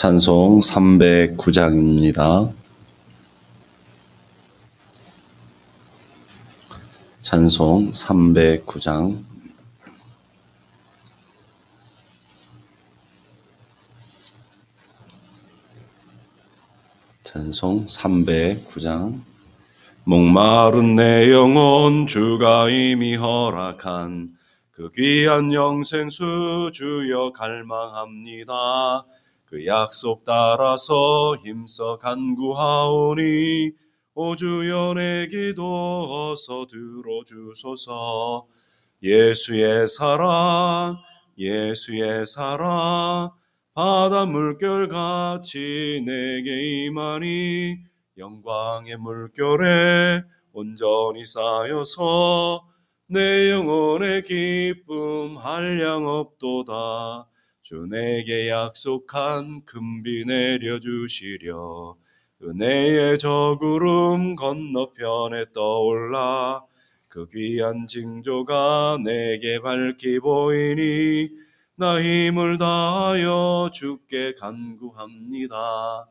찬송 309장입니다. 찬송 309장 찬송 309장 목마른 내 영혼 주가 이미 허락한 그 귀한 영생수 주여 갈망합니다. 그 약속 따라서 힘써 간구하오니 오 주여 내 기도 어서 들어주소서. 예수의 사랑 예수의 사랑 바다 물결 같이 내게 임하니 영광의 물결에 온전히 쌓여서 내 영혼의 기쁨 한량 없도다 주 내게 약속한 금비 내려주시려 은혜의 저 구름 건너편에 떠올라 그 귀한 징조가 내게 밝히 보이니 나 힘을 다하여 주께 간구합니다.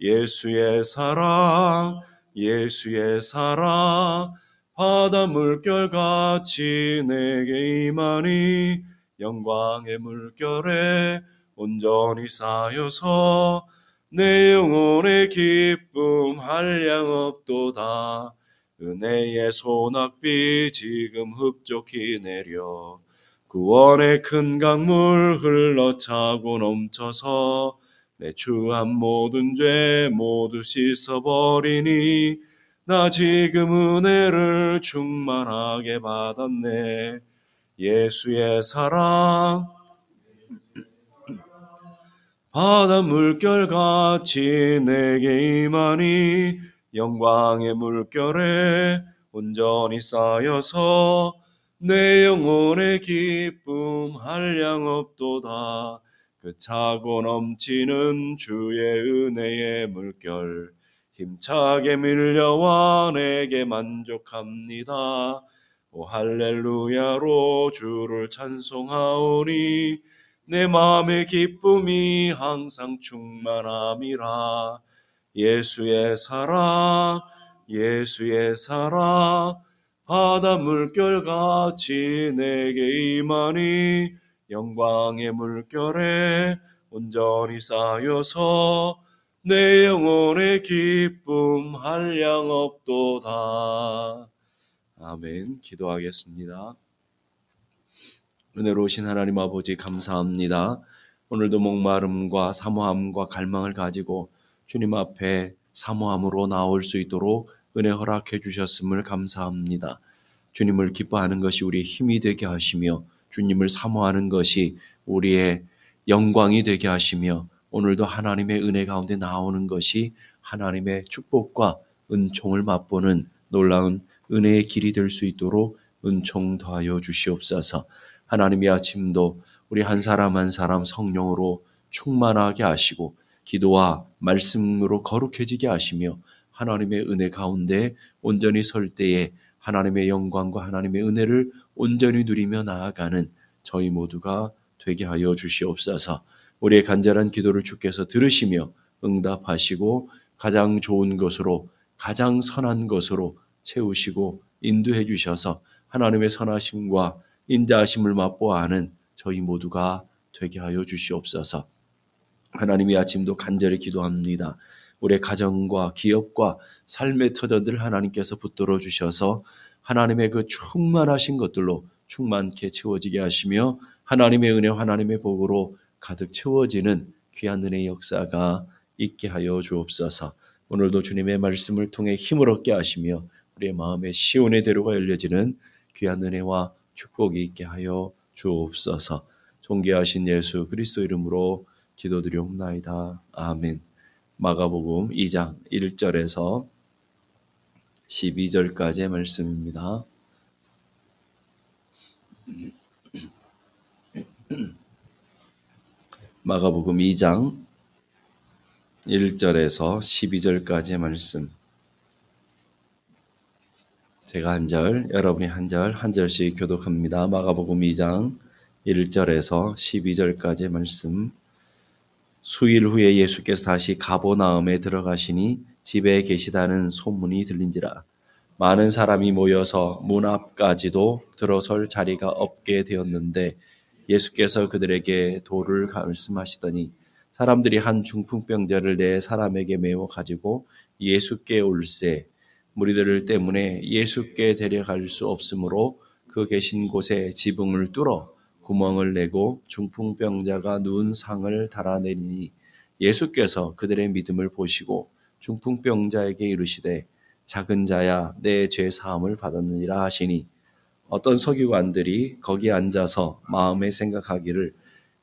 예수의 사랑, 예수의 사랑, 바다 물결 같이 내게 임하니 영광의 물결에 온전히 쌓여서 내 영혼의 기쁨 한량 없도다. 은혜의 소낙비 지금 흡족히 내려 구원의 큰 강물 흘러차고 넘쳐서 내 추한 모든 죄 모두 씻어버리니 나 지금 은혜를 충만하게 받았네 예수의 사랑 바다 물결 같이 내게 임하니 영광의 물결에 온전히 쌓여서 내 영혼의 기쁨 한량 없도다 그 차고 넘치는 주의 은혜의 물결 힘차게 밀려와 내게 만족합니다. 오 할렐루야로 주를 찬송하오니 내 마음의 기쁨이 항상 충만함이라 예수의 사랑 예수의 사랑 바다 물결 같이 내게 임하니 영광의 물결에 온전히 쌓여서 내 영혼의 기쁨 한량 없도다. 아멘. 기도하겠습니다. 은혜로우신 하나님 아버지 감사합니다. 오늘도 목마름과 사모함과 갈망을 가지고 주님 앞에 사모함으로 나올 수 있도록 은혜 허락해 주셨음을 감사합니다. 주님을 기뻐하는 것이 우리의 힘이 되게 하시며 주님을 사모하는 것이 우리의 영광이 되게 하시며 오늘도 하나님의 은혜 가운데 나오는 것이 하나님의 축복과 은총을 맛보는 놀라운 은혜의 길이 될 수 있도록 은총 더하여 주시옵소서. 하나님의 아침도 우리 한 사람 한 사람 성령으로 충만하게 하시고 기도와 말씀으로 거룩해지게 하시며 하나님의 은혜 가운데 온전히 설 때에 하나님의 영광과 하나님의 은혜를 온전히 누리며 나아가는 저희 모두가 되게 하여 주시옵소서. 우리의 간절한 기도를 주께서 들으시며 응답하시고 가장 좋은 것으로 가장 선한 것으로 채우시고 인도해 주셔서 하나님의 선하심과 인자하심을 맛보아하는 저희 모두가 되게 하여 주시옵소서. 하나님의 아침도 간절히 기도합니다. 우리의 가정과 기업과 삶의 터전들 하나님께서 붙들어 주셔서 하나님의 그 충만하신 것들로 충만케 채워지게 하시며 하나님의 은혜, 하나님의 복으로 가득 채워지는 귀한 은혜의 역사가 있게 하여 주옵소서. 오늘도 주님의 말씀을 통해 힘을 얻게 하시며 우리의 마음에 시온의 대로가 열려지는 귀한 은혜와 축복이 있게 하여 주옵소서. 존귀하신 예수 그리스도 이름으로 기도드리옵나이다. 아멘. 마가복음 2장 1절에서 12절까지의 말씀입니다. 마가복음 2장 1절에서 12절까지의 말씀. 제가 한 절, 여러분이 한 절, 한 절씩 교독합니다. 마가복음 2장 1절에서 12절까지의 말씀. 수일 후에 예수께서 다시 가보나움에 들어가시니 집에 계시다는 소문이 들린지라 많은 사람이 모여서 문 앞까지도 들어설 자리가 없게 되었는데 예수께서 그들에게 도를 말씀하시더니 사람들이 한 중풍병자를 내 사람에게 메워 가지고 예수께 올세 무리들 때문에 예수께 데려갈 수 없으므로 그 계신 곳에 지붕을 뚫어 구멍을 내고 중풍병자가 누운 상을 달아내리니 예수께서 그들의 믿음을 보시고 중풍병자에게 이르시되 작은 자야 내 죄 사함을 받았느니라 하시니 어떤 서기관들이 거기 앉아서 마음에 생각하기를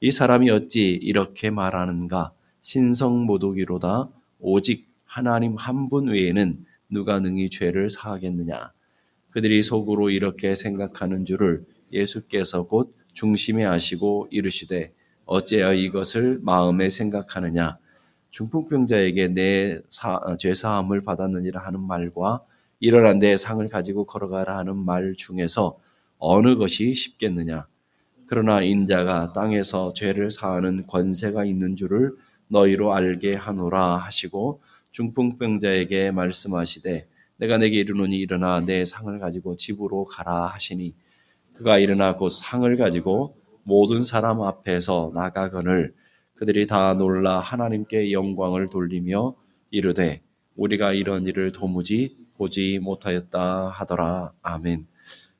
이 사람이 어찌 이렇게 말하는가? 신성모독이로다. 오직 하나님 한 분 외에는 누가 능히 죄를 사하겠느냐? 그들이 속으로 이렇게 생각하는 줄을 예수께서 곧 중심에 아시고 이르시되 어찌하여 이것을 마음에 생각하느냐? 중풍병자에게 내 죄사함을 받았느니라 하는 말과 일어난 내 상을 가지고 걸어가라 하는 말 중에서 어느 것이 쉽겠느냐? 그러나 인자가 땅에서 죄를 사하는 권세가 있는 줄을 너희로 알게 하노라 하시고 중풍병자에게 말씀하시되 내가 내게 이르노니 일어나 내 상을 가지고 집으로 가라 하시니 그가 일어나 곧 상을 가지고 모든 사람 앞에서 나가거늘 그들이 다 놀라 하나님께 영광을 돌리며 이르되 우리가 이런 일을 도무지 보지 못하였다 하더라. 아멘.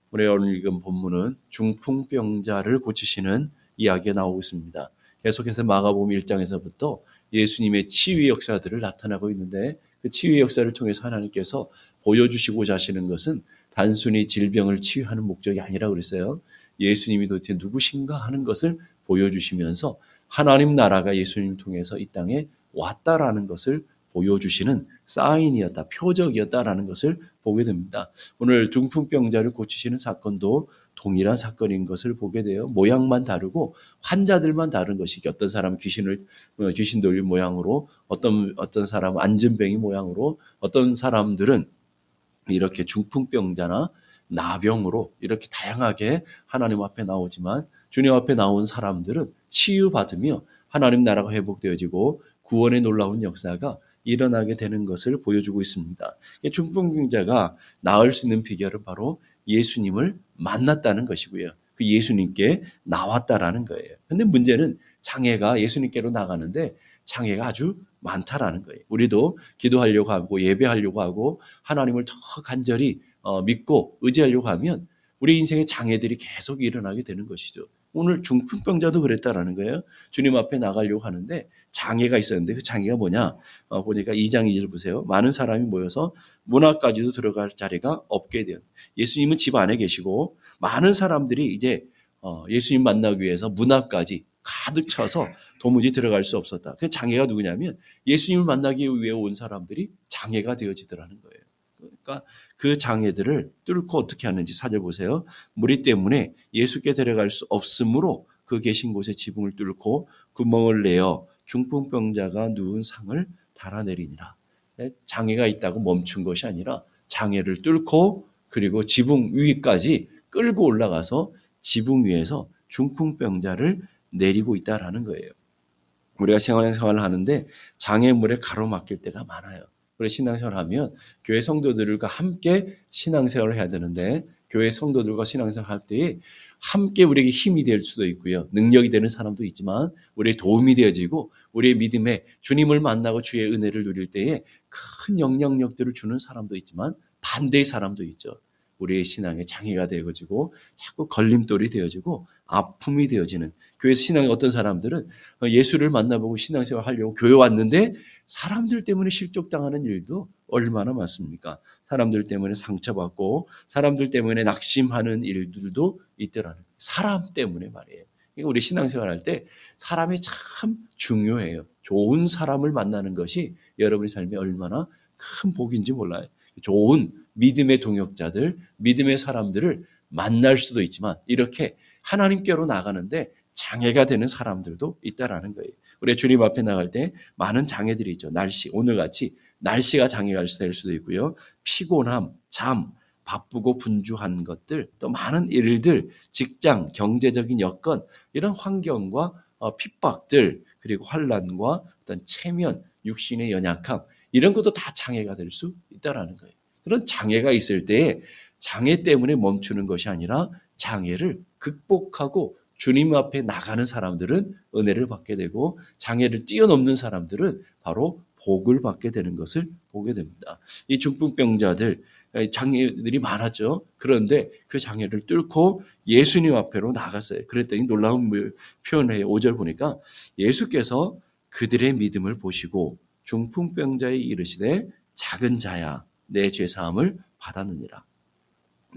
우리 오늘 읽은 본문은 중풍병자를 고치시는 이야기가 나오고 있습니다. 계속해서 마가복음 1장에서부터 예수님의 치유 역사들을 나타나고 있는데 그 치유 역사를 통해서 하나님께서 보여주시고자 하시는 것은 단순히 질병을 치유하는 목적이 아니라 그랬어요. 예수님이 도대체 누구신가 하는 것을 보여주시면서 하나님 나라가 예수님 통해서 이 땅에 왔다라는 것을 보여주시는 사인이었다, 표적이었다라는 것을 보게 됩니다. 오늘 중풍병자를 고치시는 사건도 동일한 사건인 것을 보게 돼요. 모양만 다르고 환자들만 다른 것이 어떤 사람은 귀신을 어, 귀신 돌린 모양으로 어떤 어떤 사람은 안전병이 모양으로 어떤 사람들은 이렇게 중풍병자나 나병으로 이렇게 다양하게 하나님 앞에 나오지만 주님 앞에 나온 사람들은 치유받으며 하나님 나라가 회복되어지고 구원의 놀라운 역사가 일어나게 되는 것을 보여주고 있습니다. 중풍병자가 나을 수 있는 비결은 바로 예수님을 만났다는 것이고요. 그 예수님께 나왔다라는 거예요. 근데 문제는 장애가 예수님께로 나가는데 장애가 아주 많다라는 거예요. 우리도 기도하려고 하고 예배하려고 하고 하나님을 더 간절히 어, 믿고 의지하려고 하면 우리 인생의 장애들이 계속 일어나게 되는 것이죠. 오늘 중풍병자도 그랬다라는 거예요. 주님 앞에 나가려고 하는데 장애가 있었는데 그 장애가 뭐냐? 어, 보니까 2장 2절 보세요. 많은 사람이 모여서 문 앞까지도 들어갈 자리가 없게 돼요. 예수님은 집 안에 계시고 많은 사람들이 이제 어, 예수님 만나기 위해서 문 앞까지 가득 차서 도무지 들어갈 수 없었다. 그 장애가 누구냐면 예수님을 만나기 위해 온 사람들이 장애가 되어지더라는 거예요. 그러니까 그 장애들을 뚫고 어떻게 하는지 사절 보세요. 무리 때문에 예수께 데려갈 수 없으므로 그 계신 곳에 지붕을 뚫고 구멍을 내어 중풍병자가 누운 상을 달아내리니라. 네, 장애가 있다고 멈춘 것이 아니라 장애를 뚫고 그리고 지붕 위까지 끌고 올라가서 지붕 위에서 중풍병자를 내리고 있다라는 거예요. 우리가 생활생활을 하는데 장애물에 가로막힐 때가 많아요. 우리 신앙생활 하면 교회 성도들과 함께 신앙생활을 해야 되는데 교회 성도들과 신앙생활 할 때에 함께 우리에게 힘이 될 수도 있고요. 능력이 되는 사람도 있지만 우리의 도움이 되어지고 우리의 믿음에 주님을 만나고 주의 은혜를 누릴 때에 큰 영향력들을 주는 사람도 있지만 반대의 사람도 있죠. 우리의 신앙에 장애가 되어지고 자꾸 걸림돌이 되어지고 아픔이 되어지는 교회 신앙의 어떤 사람들은 예수를 만나보고 신앙생활 하려고 교회 왔는데 사람들 때문에 실족당하는 일도 얼마나 많습니까? 사람들 때문에 상처받고 사람들 때문에 낙심하는 일들도 있더라는 사람 때문에 말이에요. 그러니까 우리 신앙생활 할 때 사람이 참 중요해요. 좋은 사람을 만나는 것이 여러분의 삶에 얼마나 큰 복인지 몰라요. 좋은 믿음의 동역자들, 믿음의 사람들을 만날 수도 있지만 이렇게 하나님께로 나가는데 장애가 되는 사람들도 있다라는 거예요. 우리 주님 앞에 나갈 때 많은 장애들이 있죠. 날씨, 오늘 같이 날씨가 장애가 될 수도 있고요. 피곤함, 잠, 바쁘고 분주한 것들, 또 많은 일들, 직장, 경제적인 여건, 이런 환경과 어, 핍박들, 그리고 환란과 어떤 체면, 육신의 연약함 이런 것도 다 장애가 될 수 있다라는 거예요. 그런 장애가 있을 때 장애 때문에 멈추는 것이 아니라 장애를 극복하고 주님 앞에 나가는 사람들은 은혜를 받게 되고 장애를 뛰어넘는 사람들은 바로 복을 받게 되는 것을 보게 됩니다. 이 중풍병자들 장애들이 많았죠. 그런데 그 장애를 뚫고 예수님 앞에로 나갔어요. 그랬더니 놀라운 표현을 5절 보니까 예수께서 그들의 믿음을 보시고 중풍병자에 이르시되 작은 자야 내 죄사함을 받았느니라.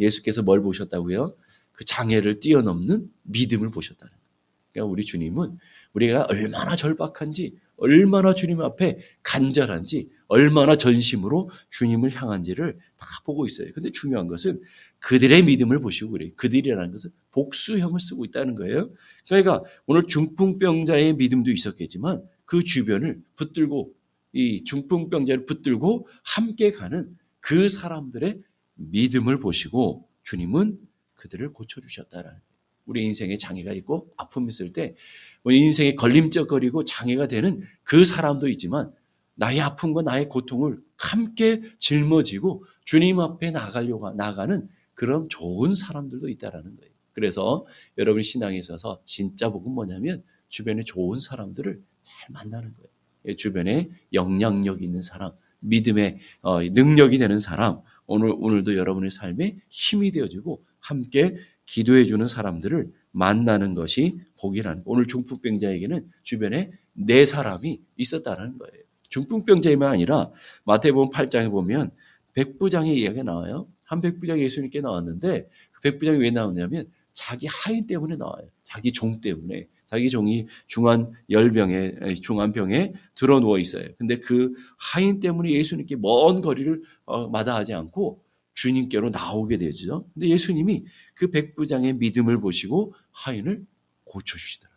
예수께서 뭘 보셨다고요? 그 장애를 뛰어넘는 믿음을 보셨다는 거예요. 그러니까 우리 주님은 우리가 얼마나 절박한지, 얼마나 주님 앞에 간절한지, 얼마나 전심으로 주님을 향한지를 다 보고 있어요. 근데 중요한 것은 그들의 믿음을 보시고 그래요. 그들이라는 것은 복수형을 쓰고 있다는 거예요. 그러니까 오늘 중풍병자의 믿음도 있었겠지만 그 주변을 붙들고 이 중풍병자를 붙들고 함께 가는 그 사람들의 믿음을 보시고 주님은 그들을 고쳐주셨다라는 우리 인생에 장애가 있고 아픔이 있을 때 우리 인생에 걸림쩍거리고 장애가 되는 그 사람도 있지만 나의 아픔과 나의 고통을 함께 짊어지고 주님 앞에 나가려고 나가는 그런 좋은 사람들도 있다라는 거예요. 그래서 여러분 신앙에 있어서 진짜 복은 뭐냐면 주변에 좋은 사람들을 잘 만나는 거예요. 예, 주변에 영향력 있는 사람, 믿음의 어, 능력이 되는 사람, 오늘 오늘도 여러분의 삶에 힘이 되어지고 함께 기도해 주는 사람들을 만나는 것이 복이라는 오늘 중풍병자에게는 주변에 네 사람이 있었다는 거예요. 중풍병자만 아니라 마태복음 8장에 보면 백부장의 이야기가 나와요. 한 백부장이 예수님께 나왔는데 그 백부장이 왜 나오냐면 자기 하인 때문에 나와요. 자기 종 때문에. 자기 종이 중한 열병에 중한 병에 들어 누워 있어요. 근데 그 하인 때문에 예수님께 먼 거리를 어, 마다하지 않고 주님께로 나오게 되죠. 근데 예수님이 그 백부장의 믿음을 보시고 하인을 고쳐 주시더라.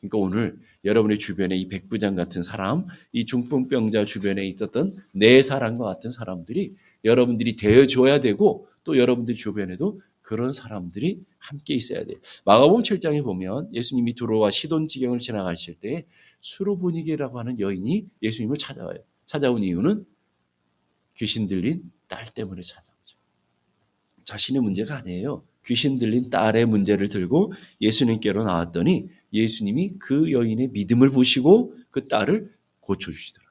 그러니까 오늘 여러분의 주변에 이 백부장 같은 사람, 이 중풍병자 주변에 있었던 네 사람과 같은 사람들이 여러분들이 되어줘야 되고 또 여러분들 주변에도 그런 사람들이 함께 있어야 돼요. 마가복음 7장에 보면 예수님이 두로와 시돈 지경을 지나가실 때 수로보니게라고 하는 여인이 예수님을 찾아와요. 찾아온 이유는 귀신 들린 딸 때문에 찾아오죠. 자신의 문제가 아니에요. 귀신 들린 딸의 문제를 들고 예수님께로 나왔더니 예수님이 그 여인의 믿음을 보시고 그 딸을 고쳐주시더라.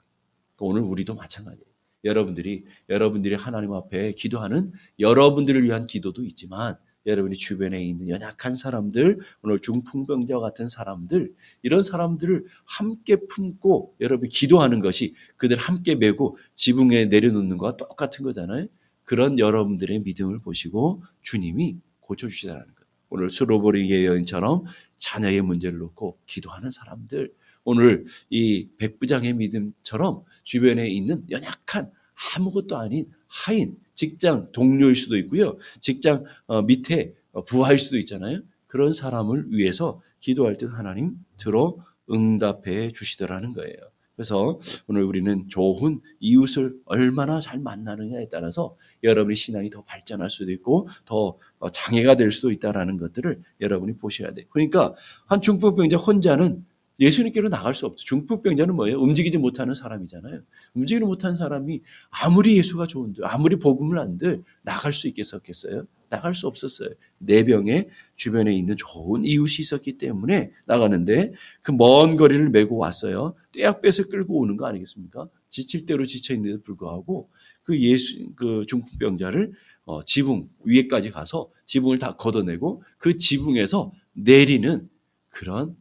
그러니까 오늘 우리도 마찬가지예요. 여러분들이 여러분들이 하나님 앞에 기도하는 여러분들을 위한 기도도 있지만 여러분이 주변에 있는 연약한 사람들, 오늘 중풍병자 같은 사람들, 이런 사람들을 함께 품고 여러분이 기도하는 것이 그들 함께 메고 지붕에 내려놓는 것과 똑같은 거잖아요. 그런 여러분들의 믿음을 보시고 주님이 고쳐주시다는 것. 오늘 수로보리의 여인처럼 자녀의 문제를 놓고 기도하는 사람들, 오늘 이 백부장의 믿음처럼 주변에 있는 연약한 아무것도 아닌 하인, 직장 동료일 수도 있고요. 직장 어, 밑에 부하일 수도 있잖아요. 그런 사람을 위해서 기도할 때 하나님 들어 응답해 주시더라는 거예요. 그래서 오늘 우리는 좋은 이웃을 얼마나 잘 만나느냐에 따라서 여러분의 신앙이 더 발전할 수도 있고 더 어, 장애가 될 수도 있다라는 것들을 여러분이 보셔야 돼요. 그러니까 한 중풍병자 혼자는 예수님께로 나갈 수 없죠. 중풍병자는 뭐예요? 움직이지 못하는 사람이잖아요. 움직이지 못하는 사람이 아무리 예수가 좋은데, 아무리 복음을 안들 나갈 수 있겠었겠어요? 나갈 수 없었어요. 내 병에 주변에 있는 좋은 이웃이 있었기 때문에 나가는데 그 먼 거리를 메고 왔어요. 떼약볕을 끌고 오는 거 아니겠습니까? 지칠 대로 지쳐 있는데도 불구하고 그 예수 그 중풍병자를 어, 지붕 위에까지 가서 지붕을 다 걷어내고 그 지붕에서 내리는 그런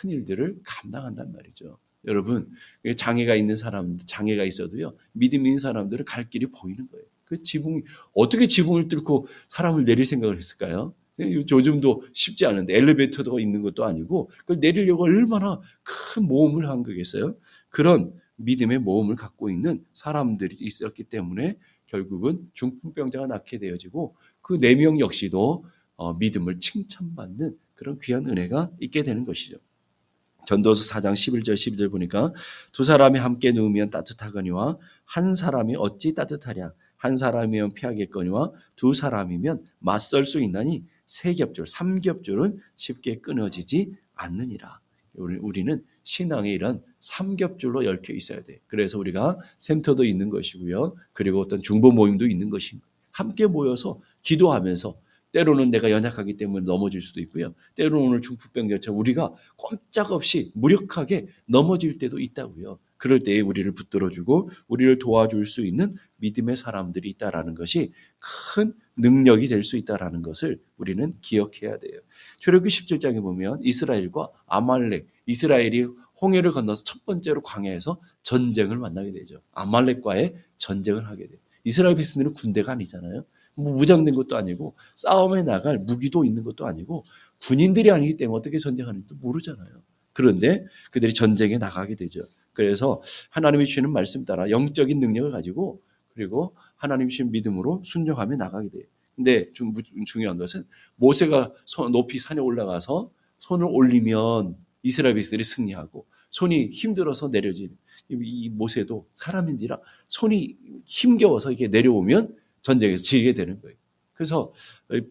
큰 일들을 감당한단 말이죠. 여러분 장애가 있는 사람 장애가 있어도요 믿음 있는 사람들은 갈 길이 보이는 거예요. 그 지붕이 어떻게 지붕을 뚫고 사람을 내릴 생각을 했을까요? 요즘도 쉽지 않은데 엘리베이터가 있는 것도 아니고 그걸 내리려고 얼마나 큰 모험을 한 거겠어요? 그런 믿음의 모험을 갖고 있는 사람들이 있었기 때문에 결국은 중풍병자가 낳게 되어지고 그 네 명 역시도 어, 믿음을 칭찬받는 그런 귀한 은혜가 있게 되는 것이죠. 전도서 4장 11절 12절 보니까 두 사람이 함께 누우면 따뜻하거니와 한 사람이 어찌 따뜻하랴 한 사람이면 피하겠거니와 두 사람이면 맞설 수 있나니 세 겹줄, 삼 겹줄은 쉽게 끊어지지 않느니라. 우리는 신앙의 이런 삼겹줄로 얽혀 있어야 돼. 그래서 우리가 센터도 있는 것이고요. 그리고 어떤 중보 모임도 있는 것인 함께 모여서 기도하면서 때로는 내가 연약하기 때문에 넘어질 수도 있고요. 때로는 오늘 중풍병자처럼 우리가 꼼짝없이 무력하게 넘어질 때도 있다고요. 그럴 때에 우리를 붙들어주고 우리를 도와줄 수 있는 믿음의 사람들이 있다라는 것이 큰 능력이 될 수 있다라는 것을 우리는 기억해야 돼요. 출애굽기 17장에 보면 이스라엘과 아말렉, 이스라엘이 홍해를 건너서 첫 번째로 광야에서 전쟁을 만나게 되죠. 아말렉과의 전쟁을 하게 돼요. 이스라엘 백성들은 군대가 아니잖아요. 뭐 무장된 것도 아니고 싸움에 나갈 무기도 있는 것도 아니고 군인들이 아니기 때문에 어떻게 전쟁하는지도 모르잖아요. 그런데 그들이 전쟁에 나가게 되죠. 그래서 하나님이 주시는 말씀 따라 영적인 능력을 가지고 그리고 하나님 주신 믿음으로 순종하며 나가게 돼요. 근데 좀 중요한 것은 모세가 높이 산에 올라가서 손을 올리면 이스라엘 백성들이 승리하고 손이 힘들어서 내려지는 이 모세도 사람인지라 손이 힘겨워서 이게 내려오면 전쟁에서 지게 되는 거예요. 그래서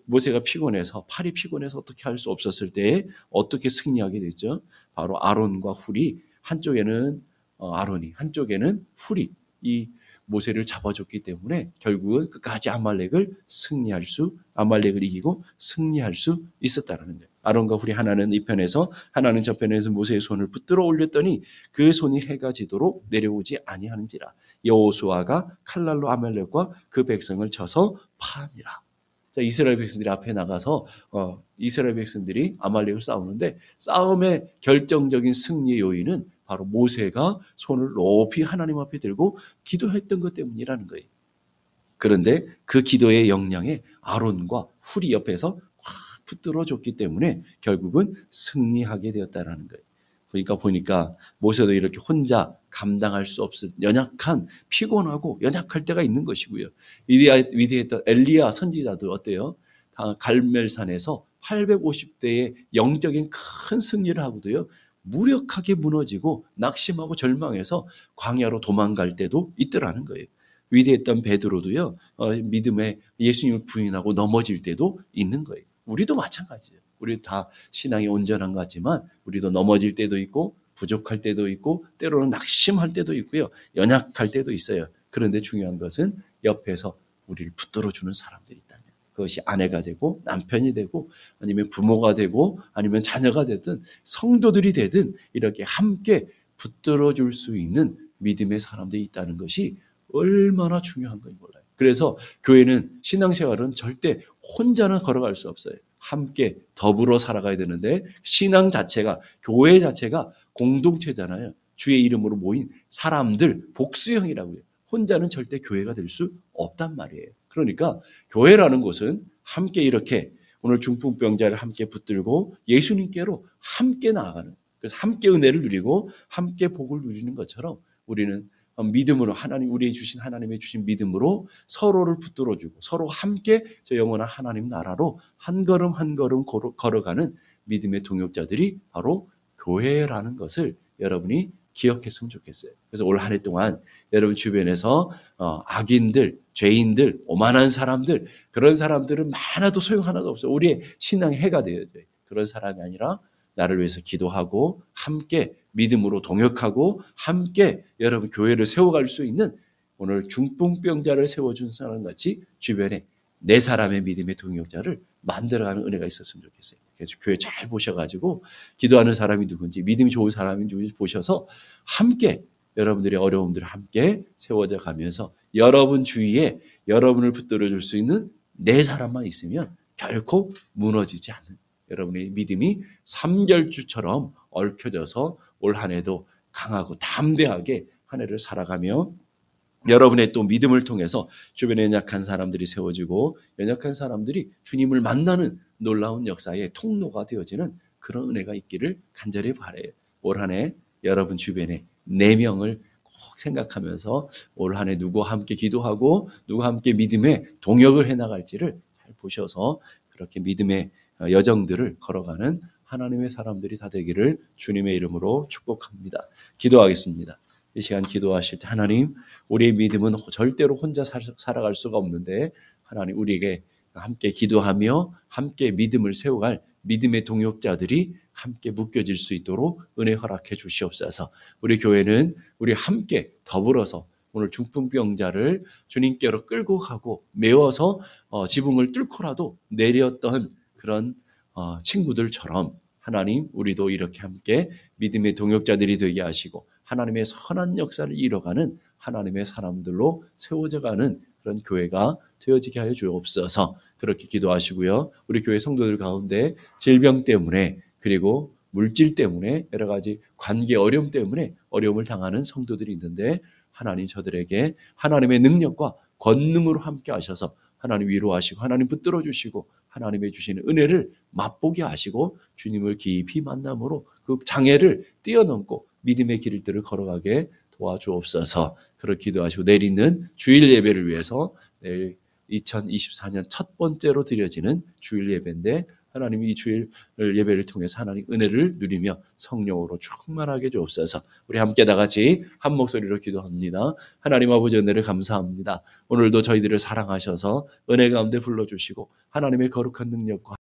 모세가 피곤해서 팔이 피곤해서 어떻게 할 수 없었을 때 어떻게 승리하게 됐죠? 바로 아론과 훌이 한쪽에는 어, 아론이 한쪽에는 훌이 이 모세를 잡아줬기 때문에 결국은 끝까지 아말렉을 승리할 수 아말렉을 이기고 승리할 수 있었다라는 거예요. 아론과 훌이 하나는 이 편에서 하나는 저 편에서 모세의 손을 붙들어 올렸더니 그 손이 해가 지도록 내려오지 아니하는지라 여호수아가 칼날로 아말렉과 그 백성을 쳐서 파니라. 자, 이스라엘 백성들이 앞에 나가서 어, 이스라엘 백성들이 아말렉을 싸우는데 싸움의 결정적인 승리의 요인은 바로 모세가 손을 높이 하나님 앞에 들고 기도했던 것 때문이라는 거예요. 그런데 그 기도의 영향에 아론과 훌이 옆에서 확 붙들어 줬기 때문에 결국은 승리하게 되었다라는 거예요. 그러니까 보니까 모세도 이렇게 혼자 감당할 수 없은 연약한 피곤하고 연약할 때가 있는 것이고요. 위대했던 엘리야 선지자도 어때요? 갈멜산에서 850대의 영적인 큰 승리를 하고도요. 무력하게 무너지고 낙심하고 절망해서 광야로 도망갈 때도 있더라는 거예요. 위대했던 베드로도요. 어, 믿음에 예수님을 부인하고 넘어질 때도 있는 거예요. 우리도 마찬가지예요. 우리 다 신앙이 온전한 것 같지만 우리도 넘어질 때도 있고 부족할 때도 있고 때로는 낙심할 때도 있고요. 연약할 때도 있어요. 그런데 중요한 것은 옆에서 우리를 붙들어 주는 사람들이 있다면 그것이 아내가 되고 남편이 되고 아니면 부모가 되고 아니면 자녀가 되든 성도들이 되든 이렇게 함께 붙들어 줄 수 있는 믿음의 사람들이 있다는 것이 얼마나 중요한 건지 몰라요. 그래서 교회는 신앙생활은 절대 혼자는 걸어갈 수 없어요. 함께 더불어 살아가야 되는데 신앙 자체가 교회 자체가 공동체잖아요. 주의 이름으로 모인 사람들 복수형이라고요. 혼자는 절대 교회가 될 수 없단 말이에요. 그러니까 교회라는 곳은 함께 이렇게 오늘 중풍병자를 함께 붙들고 예수님께로 함께 나아가는 그래서 함께 은혜를 누리고 함께 복을 누리는 것처럼 우리는 어, 믿음으로 하나님 우리의 주신 하나님의 주신 믿음으로 서로를 붙들어 주고 서로 함께 저 영원한 하나님 나라로 한 걸음 한 걸음 걸어가는 믿음의 동역자들이 바로 교회라는 것을 여러분이 기억했으면 좋겠어요. 그래서 올 한 해 동안 여러분 주변에서 어, 악인들, 죄인들, 오만한 사람들 그런 사람들은 많아도 소용 하나도 없어요. 우리의 신앙의 해가 되어져요. 그런 사람이 아니라 나를 위해서 기도하고 함께 믿음으로 동역하고 함께 여러분 교회를 세워갈 수 있는 오늘 중풍병자를 세워준 사람 같이 주변에 네 사람의 믿음의 동역자를 만들어가는 은혜가 있었으면 좋겠어요. 그래서 교회 잘 보셔가지고 기도하는 사람이 누군지 믿음이 좋은 사람이 누군지 보셔서 함께 여러분들의 어려움들을 함께 세워져 가면서 여러분 주위에 여러분을 붙들어 줄 수 있는 네 사람만 있으면 결코 무너지지 않는 여러분의 믿음이 삼결주처럼 얽혀져서 올 한 해도 강하고 담대하게 한 해를 살아가며 여러분의 또 믿음을 통해서 주변에 연약한 사람들이 세워지고 연약한 사람들이 주님을 만나는 놀라운 역사의 통로가 되어지는 그런 은혜가 있기를 간절히 바래요. 올 한 해 여러분 주변에 네 명을 꼭 생각하면서 올 한 해 누구와 함께 기도하고 누구와 함께 믿음의 동역을 해 나갈지를 잘 보셔서 그렇게 믿음의 여정들을 걸어가는 하나님의 사람들이 다 되기를 주님의 이름으로 축복합니다. 기도하겠습니다. 이 시간 기도하실 때 하나님 우리의 믿음은 절대로 혼자 살아갈 수가 없는데 하나님 우리에게 함께 기도하며 함께 믿음을 세워갈 믿음의 동역자들이 함께 묶여질 수 있도록 은혜 허락해 주시옵소서. 우리 교회는 우리 함께 더불어서 오늘 중풍병자를 주님께로 끌고 가고 메워서 어, 지붕을 뚫고라도 내렸던 그런 어, 친구들처럼 하나님 우리도 이렇게 함께 믿음의 동역자들이 되게 하시고 하나님의 선한 역사를 이뤄가는 하나님의 사람들로 세워져가는 그런 교회가 되어지게 하여 주옵소서 그렇게 기도하시고요. 우리 교회 성도들 가운데 질병 때문에 그리고 물질 때문에 여러 가지 관계 어려움 때문에 어려움을 당하는 성도들이 있는데 하나님 저들에게 하나님의 능력과 권능으로 함께 하셔서 하나님 위로하시고 하나님 붙들어 주시고 하나님의 주시는 은혜를 맛보게 하시고 주님을 깊이 만남으로 그 장애를 뛰어넘고 믿음의 길들을 걸어가게 도와주옵소서. 그렇게 기도하시고 내일 있는 주일 예배를 위해서 내일 2024년 첫 번째로 드려지는 주일 예배인데 하나님 이 주일 예배를 통해서 하나님 은혜를 누리며 성령으로 충만하게 주옵소서. 우리 함께 다 같이 한 목소리로 기도합니다. 하나님 아버지 은혜를 감사합니다. 오늘도 저희들을 사랑하셔서 은혜 가운데 불러주시고 하나님의 거룩한 능력과